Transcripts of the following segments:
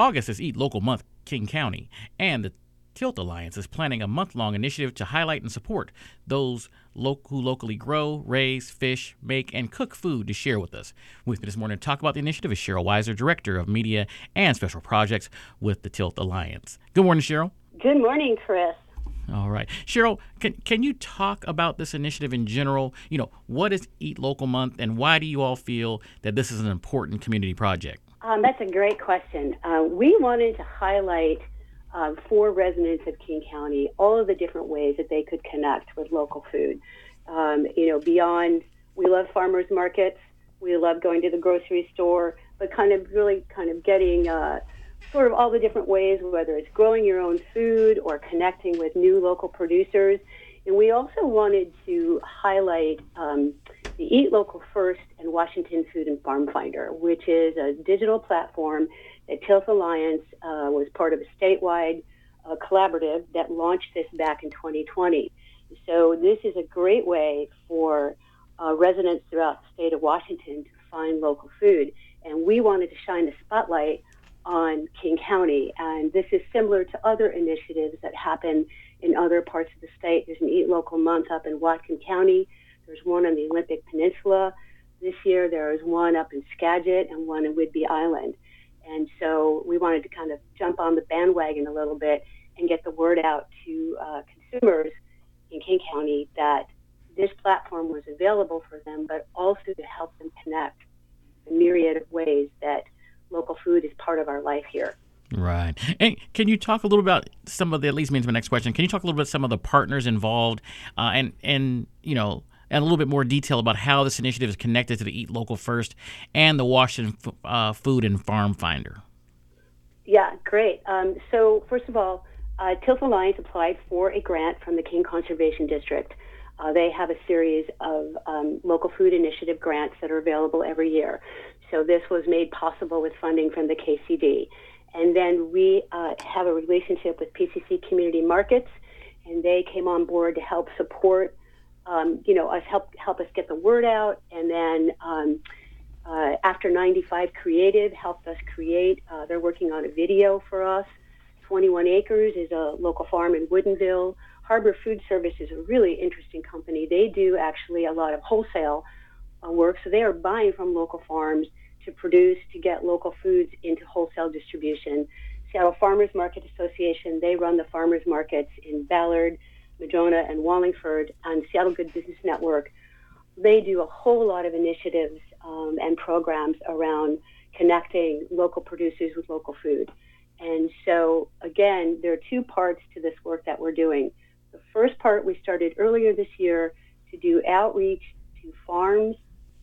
August is Eat Local Month King County, and the Tilth Alliance is planning a month long initiative to highlight and support those lo- who locally grow, raise, fish, make, and cook food to share with us. With me this morning to talk about the initiative is Sheryl Wiser, Director of Media and Special Projects with the Tilth Alliance. Good morning, Sheryl. Good morning, Chris. All right. Sheryl, can, can you talk about this initiative in general? You know, what is Eat Local Month and why do you all feel that this is an important community project? Um, that's a great question. Uh, we wanted to highlight um, for residents of King County all of the different ways that they could connect with local food. Um, you know, beyond we love farmers markets, we love going to the grocery store, but kind of really kind of getting uh, sort of all the different ways, whether it's growing your own food or connecting with new local producers. And we also wanted to highlight um, the Eat Local First and Washington Food and Farm Finder, which is a digital platform that Tilth Alliance uh, was part of a statewide uh, collaborative that launched this back in 2020. So this is a great way for uh, residents throughout the state of Washington to find local food. And we wanted to shine the spotlight on King County. And this is similar to other initiatives that happen in other parts of the state. There's an Eat Local Month up in Whatcom County. There's one on the Olympic Peninsula. This year there is one up in Skagit and one in Whidbey Island. And so we wanted to kind of jump on the bandwagon a little bit and get the word out to uh, consumers in King County that this platform was available for them, but also to help them connect the myriad of ways that local food is part of our life here. Right. And can you talk a little about some of the, at least means my next question, can you talk a little bit about some of the partners involved uh, and, and, you know, a little bit more detail about how this initiative is connected to the Eat Local First and the Washington uh, Food and Farm Finder. Yeah, great. Um, so, first of all, uh, Tilth Alliance applied for a grant from the King Conservation District. Uh, they have a series of um, local food initiative grants that are available every year. So, this was made possible with funding from the KCD. And then we uh, have a relationship with PCC Community Markets, and they came on board to help support um, you know, us help help us get the word out, and then um, uh, after 95 Creative helped us create. Uh, they're working on a video for us. 21 Acres is a local farm in Woodinville. Harbor Food Service is a really interesting company. They do actually a lot of wholesale uh, work, so they are buying from local farms to produce to get local foods into wholesale distribution. Seattle Farmers Market Association, they run the farmers markets in Ballard, Madrona, and Wallingford and Seattle Good Business Network, they do a whole lot of initiatives um, and programs around connecting local producers with local food. And so, again, there are two parts to this work that we're doing. The first part we started earlier this year to do outreach to farms,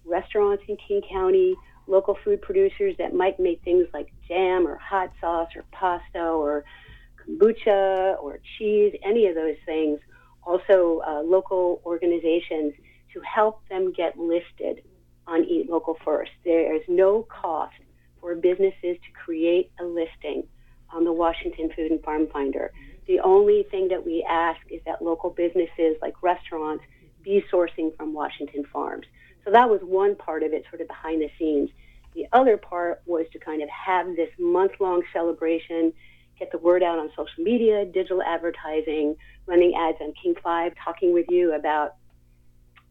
restaurants in King County, local food producers that might make things like jam or hot sauce or pasta or kombucha or cheese, any of those things. Also, uh, local organizations to help them get listed on Eat Local First. There is no cost for businesses to create a listing on the Washington Food and Farm Finder. The only thing that we ask is that local businesses like restaurants be sourcing from Washington farms. So that was one part of it, sort of behind the scenes. The other part was to kind of have this month long celebration get the word out on social media, digital advertising, running ads on King 5, talking with you about,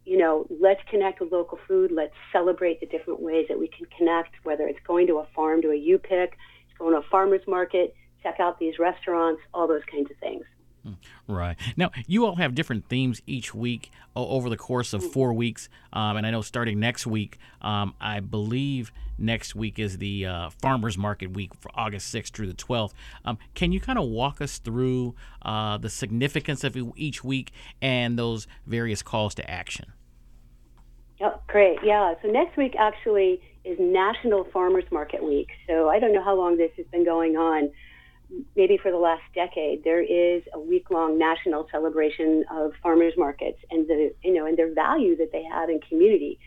you know, let's connect with local food. Let's celebrate the different ways that we can connect, whether it's going to a farm to a U-Pick, it's going to a farmer's market, check out these restaurants, all those kinds of things. Right. Now, you all have different themes each week over the course of four weeks. Um, and I know starting next week, um, I believe next week is the uh, Farmers Market Week for August 6th through the 12th. Um, can you kind of walk us through uh, the significance of each week and those various calls to action? Oh, great. Yeah. So next week actually is National Farmers Market Week. So I don't know how long this has been going on maybe for the last decade, there is a week-long national celebration of farmers markets and the you know and their value that they have in community.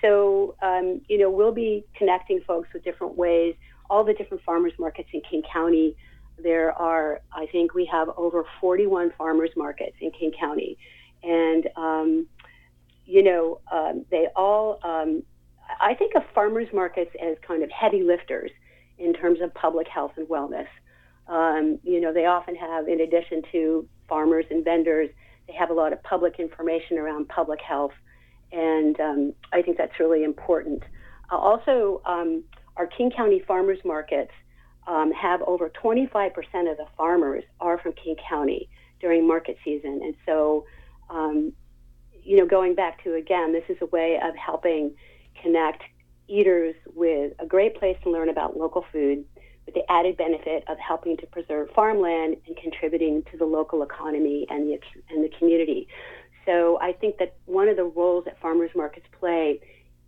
So um, you know we'll be connecting folks with different ways. All the different farmers markets in King County. There are, I think, we have over 41 farmers markets in King County, and um, you know um, they all. Um, I think of farmers markets as kind of heavy lifters in terms of public health and wellness. Um, you know, they often have, in addition to farmers and vendors, they have a lot of public information around public health, and um, I think that's really important. Uh, also, um, our King County farmers markets um, have over 25% of the farmers are from King County during market season, and so, um, you know, going back to again, this is a way of helping connect eaters with a great place to learn about local food with the added benefit of helping to preserve farmland and contributing to the local economy and the, and the community. So I think that one of the roles that farmers markets play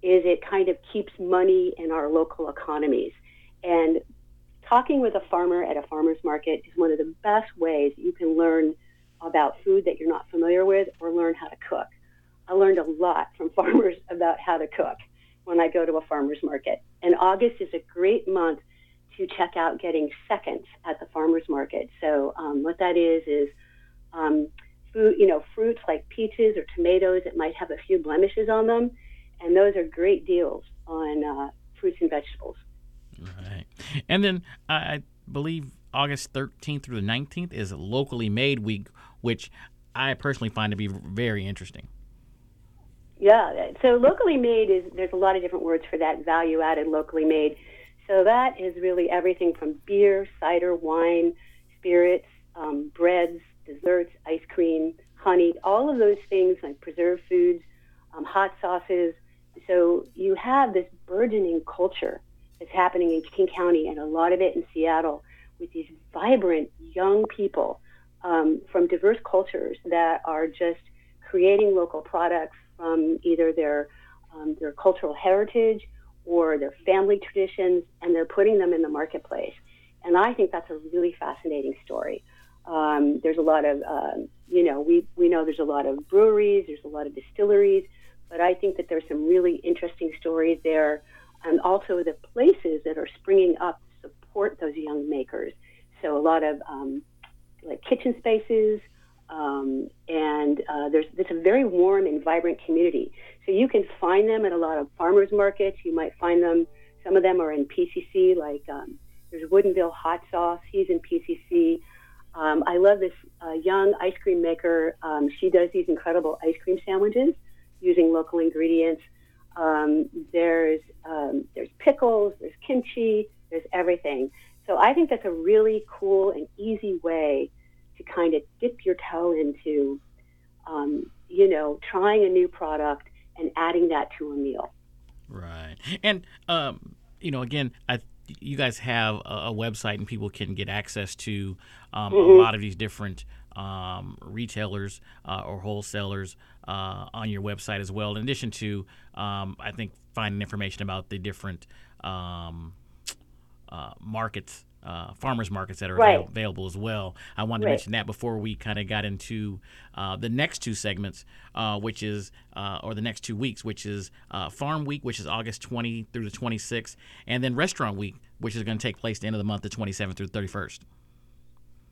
is it kind of keeps money in our local economies. And talking with a farmer at a farmer's market is one of the best ways you can learn about food that you're not familiar with or learn how to cook. I learned a lot from farmers about how to cook when I go to a farmer's market. And August is a great month to check out getting seconds at the farmers market. So um, what that is is um, food, you know, fruits like peaches or tomatoes that might have a few blemishes on them, and those are great deals on uh, fruits and vegetables. Right, and then I believe August 13th through the 19th is locally made week, which I personally find to be very interesting. Yeah, so locally made is there's a lot of different words for that value added locally made. So that is really everything from beer, cider, wine, spirits, um, breads, desserts, ice cream, honey, all of those things like preserved foods, um, hot sauces. So you have this burgeoning culture that's happening in King County and a lot of it in Seattle with these vibrant young people um, from diverse cultures that are just creating local products from either their um, their cultural heritage or their family traditions, and they're putting them in the marketplace. And I think that's a really fascinating story. Um, there's a lot of, um, you know, we, we know there's a lot of breweries, there's a lot of distilleries, but I think that there's some really interesting stories there, and also the places that are springing up to support those young makers. So a lot of um, like kitchen spaces, um, and uh, there's it's a very warm and vibrant community. So you can find them at a lot of farmers markets. You might find them. Some of them are in PCC, like um, there's Woodinville Hot Sauce. He's in PCC. Um, I love this uh, young ice cream maker. Um, she does these incredible ice cream sandwiches using local ingredients. Um, there's um, there's pickles, there's kimchi, there's everything. So I think that's a really cool and easy way to kind of dip your toe into, um, you know, trying a new product and adding that to a meal. Right. And, um, you know, again, I, you guys have a, a, website and people can get access to um, mm-hmm. a lot of these different um, retailers uh, or wholesalers uh, on your website as well. In addition to, um, I think, finding information about the different um, uh, markets uh, farmers markets that are right. available as well. I wanted right. to mention that before we kind of got into uh, the next two segments, uh, which is, uh, or the next two weeks, which is uh, Farm Week, which is August 20 through the 26th, and then Restaurant Week, which is going to take place the end of the month, the 27th through the 31st.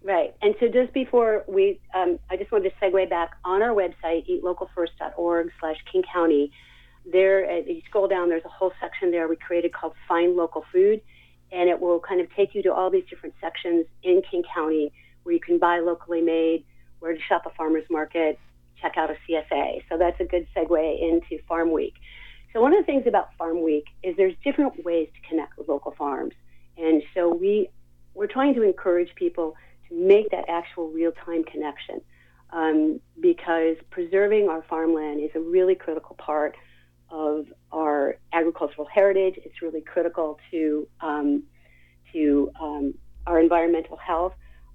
Right. And so just before we, um, I just wanted to segue back on our website, eatlocalfirst.org slash King County. There, you scroll down, there's a whole section there we created called Find Local Food and it will kind of take you to all these different sections in King County where you can buy locally made, where to shop a farmer's market, check out a CSA. So that's a good segue into Farm Week. So one of the things about Farm Week is there's different ways to connect with local farms. And so we we're trying to encourage people to make that actual real time connection um, because preserving our farmland is a really critical part of our agricultural heritage. It's really critical to um, to um, our environmental health.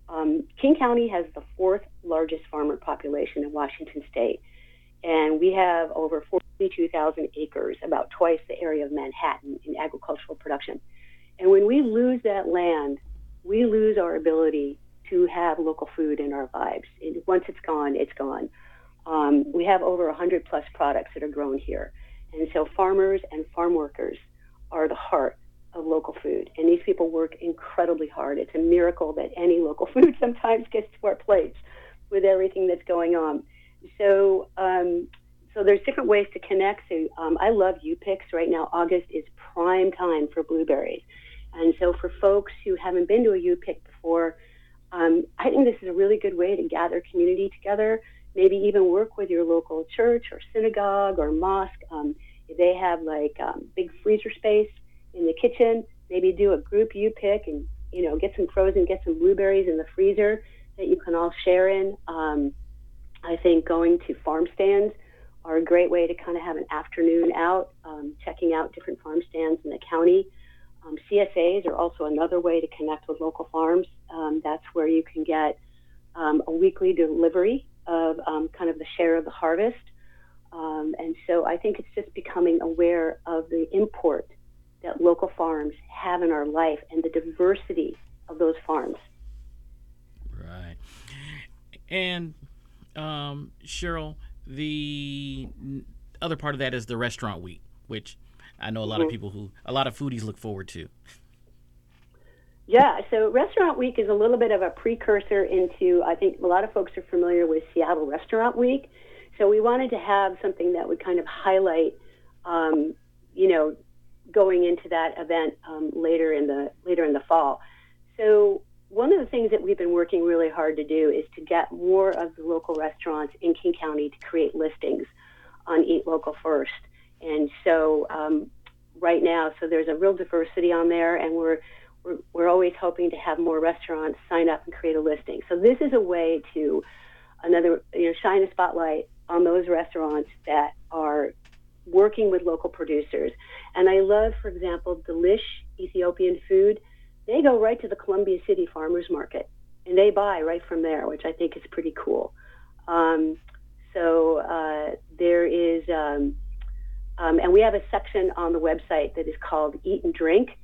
Um, King County has the fourth largest farmer population in Washington State, and we have over 42,000 acres, about twice the area of Manhattan, in agricultural production. And when we lose that land, we lose our ability to have local food in our lives. It, once it's gone, it's gone. Um, we have over 100 plus products that are grown here. And so farmers and farm workers are the heart of local food. And these people work incredibly hard. It's a miracle that any local food sometimes gets to our plates with everything that's going on. So, um, so there's different ways to connect. So um, I love U-Picks right now. August is prime time for blueberries. And so for folks who haven't been to a U-Pick before, um, I think this is a really good way to gather community together. Maybe even work with your local church or synagogue or mosque. Um, they have like um, big freezer space in the kitchen, maybe do a group you pick and you know get some frozen, get some blueberries in the freezer that you can all share in. Um, I think going to farm stands are a great way to kind of have an afternoon out, um, checking out different farm stands in the county. Um, CSAs are also another way to connect with local farms. Um, that's where you can get um, a weekly delivery of um, kind of the share of the harvest. Um, and so I think it's just becoming aware of the import that local farms have in our life and the diversity of those farms. Right. And um, Sheryl, the other part of that is the restaurant week, which I know a lot mm-hmm. of people who, a lot of foodies look forward to. Yeah, so Restaurant Week is a little bit of a precursor into, I think a lot of folks are familiar with Seattle Restaurant Week. So we wanted to have something that would kind of highlight, um, you know, going into that event um, later in the later in the fall. So one of the things that we've been working really hard to do is to get more of the local restaurants in King County to create listings on Eat Local First. And so um, right now, so there's a real diversity on there, and we're, we're always hoping to have more restaurants sign up and create a listing. So this is a way to another you know shine a spotlight on those restaurants that are working with local producers. And I love, for example, Delish Ethiopian Food. They go right to the Columbia City Farmers Market and they buy right from there, which I think is pretty cool. Um, so uh, there is um, um, and we have a section on the website that is called Eat and Drink.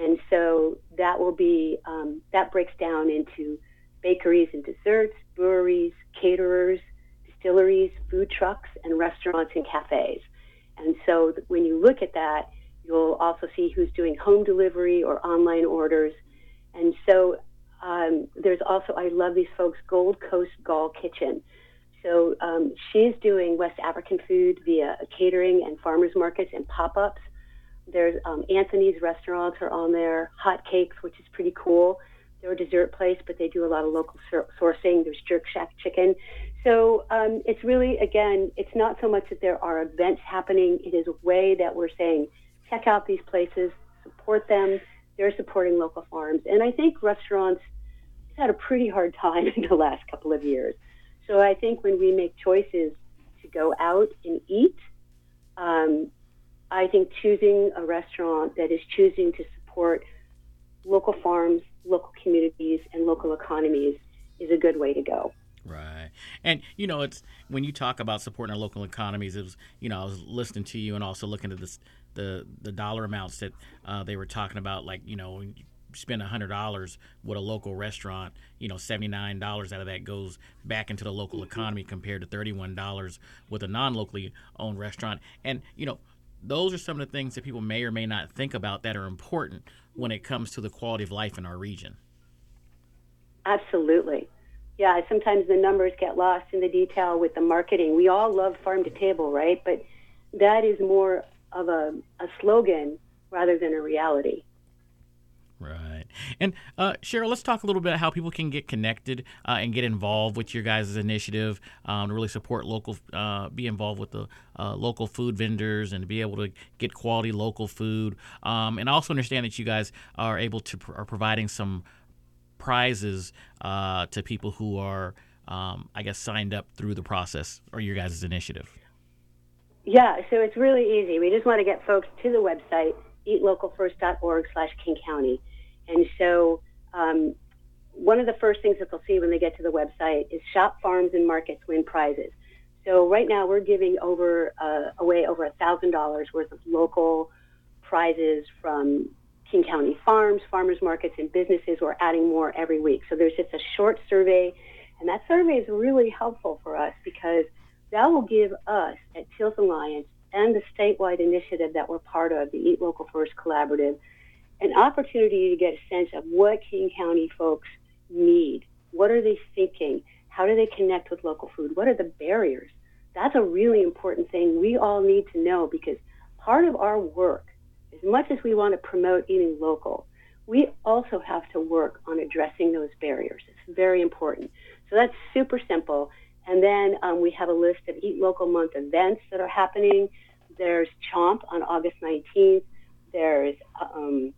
And so that will be, um, that breaks down into bakeries and desserts, breweries, caterers, distilleries, food trucks, and restaurants and cafes. And so when you look at that, you'll also see who's doing home delivery or online orders. And so um, there's also, I love these folks, Gold Coast Ghal Kitchen. So um, she's doing West African food via catering and farmers markets and pop-ups. There's um, Anthony's restaurants are on there, Hot Cakes, which is pretty cool. They're a dessert place, but they do a lot of local sourcing. There's Jerk Shack Chicken. So um, it's really, again, it's not so much that there are events happening. It is a way that we're saying, check out these places, support them. They're supporting local farms. And I think restaurants have had a pretty hard time in the last couple of years. So I think when we make choices to go out and eat, um, I think choosing a restaurant that is choosing to support local farms, local communities, and local economies is a good way to go. Right. And you know, it's when you talk about supporting our local economies, it was you know, I was listening to you and also looking at this the the dollar amounts that uh, they were talking about, like you know, spend $100 with a local restaurant, you know, $79 out of that goes back into the local economy compared to $31 with a non-locally owned restaurant. And, you know, those are some of the things that people may or may not think about that are important when it comes to the quality of life in our region. Absolutely. Yeah, sometimes the numbers get lost in the detail with the marketing. We all love farm to table, right? But that is more of a, a slogan rather than a reality. Right. And uh, Sheryl, let's talk a little bit how people can get connected uh, and get involved with your guys' initiative um, to really support local, uh, be involved with the uh, local food vendors and be able to get quality local food. Um, and also understand that you guys are able to are providing some prizes uh, to people who are, um, I guess, signed up through the process or your guys' initiative? Yeah, so it's really easy. We just want to get folks to the website, eatlocalfirst.org slash King County. And so um, one of the first things that they'll see when they get to the website is shop farms and markets win prizes. So right now we're giving over uh, away over a thousand dollars worth of local prizes from King County farms, farmers markets, and businesses. We're adding more every week. So there's just a short survey, and that survey is really helpful for us because that will give us at Tilth Alliance and the statewide initiative that we're part of, the Eat Local First Collaborative, an opportunity to get a sense of what King County folks need. What are they thinking? How do they connect with local food? What are the barriers? That's a really important thing we all need to know because part of our work, as much as we want to promote eating local, we also have to work on addressing those barriers. It's very important. So that's super simple. And then um, we have a list of Eat Local Month events that are happening. There's Chomp on August 19th. There's um,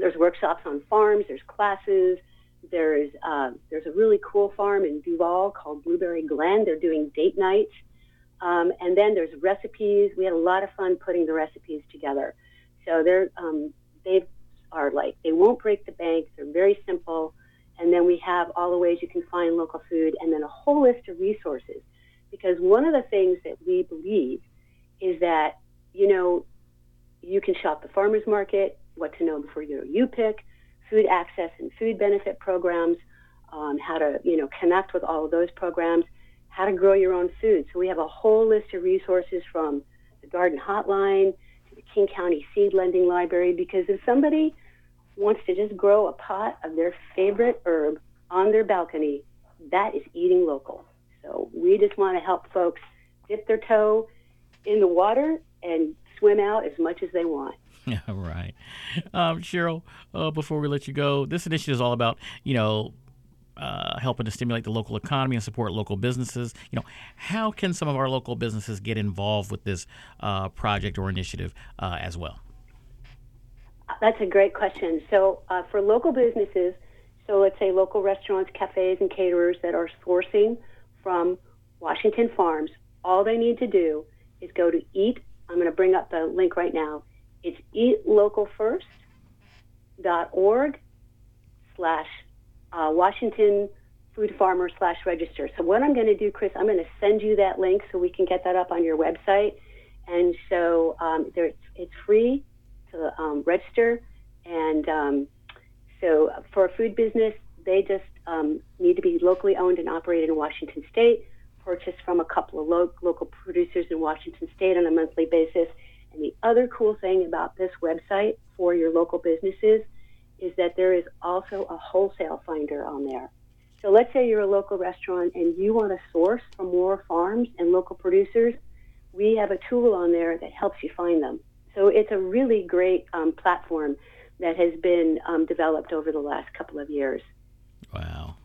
there's workshops on farms. There's classes. There's uh, there's a really cool farm in Duvall called Blueberry Glen. They're doing date nights. Um, and then there's recipes. We had a lot of fun putting the recipes together. So they're um, they are like they won't break the bank. They're very simple. And then we have all the ways you can find local food, and then a whole list of resources. Because one of the things that we believe is that you know you can shop the farmers market, what to know before you you pick, food access and food benefit programs, um, how to you know connect with all of those programs how to grow your own food. So we have a whole list of resources from the Garden Hotline to the King County Seed Lending Library because if somebody wants to just grow a pot of their favorite herb on their balcony, that is eating local. So we just want to help folks dip their toe in the water and swim out as much as they want. Yeah, right. Um, Sheryl, uh, before we let you go, this initiative is all about, you know, uh, helping to stimulate the local economy and support local businesses. You know, how can some of our local businesses get involved with this uh, project or initiative uh, as well? That's a great question. So, uh, for local businesses, so let's say local restaurants, cafes, and caterers that are sourcing from Washington farms, all they need to do is go to eat. I'm going to bring up the link right now. It's eatlocalfirst.org slash uh, Washington Food Farmer slash register. So what I'm going to do, Chris, I'm going to send you that link so we can get that up on your website. And so um, there, it's free to um, register. And um, so for a food business, they just um, need to be locally owned and operated in Washington State, purchased from a couple of lo- local producers in Washington State on a monthly basis. Other cool thing about this website for your local businesses is that there is also a wholesale finder on there. So let's say you're a local restaurant and you want to source from more farms and local producers. We have a tool on there that helps you find them. So it's a really great um, platform that has been um, developed over the last couple of years. Wow.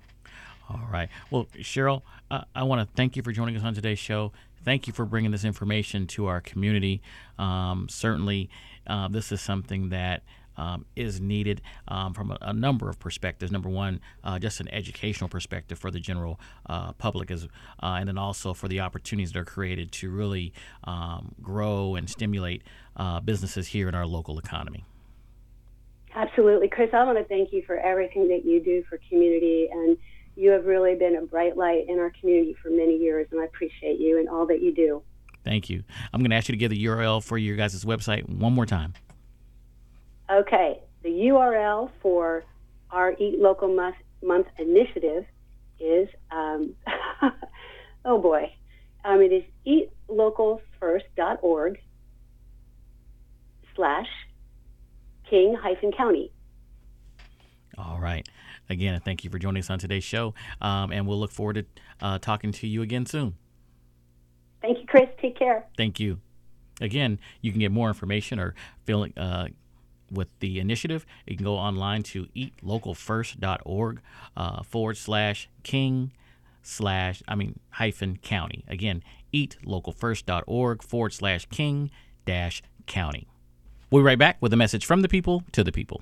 All right. Well, Sheryl, uh, I want to thank you for joining us on today's show. Thank you for bringing this information to our community. Um, certainly, uh, this is something that um, is needed um, from a, a, number of perspectives. Number one, uh, just an educational perspective for the general uh, public, as, uh, and then also for the opportunities that are created to really um, grow and stimulate uh, businesses here in our local economy. Absolutely. Chris, I want to thank you for everything that you do for community and you have really been a bright light in our community for many years, and I appreciate you and all that you do. Thank you. I'm going to ask you to give the URL for your guys' website one more time. Okay, the URL for our Eat Local Month, Month initiative is, um, oh boy, um, it is eatlocalfirst.org slash king hyphen county. All right. Again, thank you for joining us on today's show, um, and we'll look forward to uh, talking to you again soon. Thank you, Chris. Take care. Thank you. Again, you can get more information or feeling. Uh, with the initiative, you can go online to eatlocalfirst.org uh, forward slash king slash, I mean, hyphen county. Again, eatlocalfirst.org forward slash king dash county. We'll be right back with a message from the people to the people.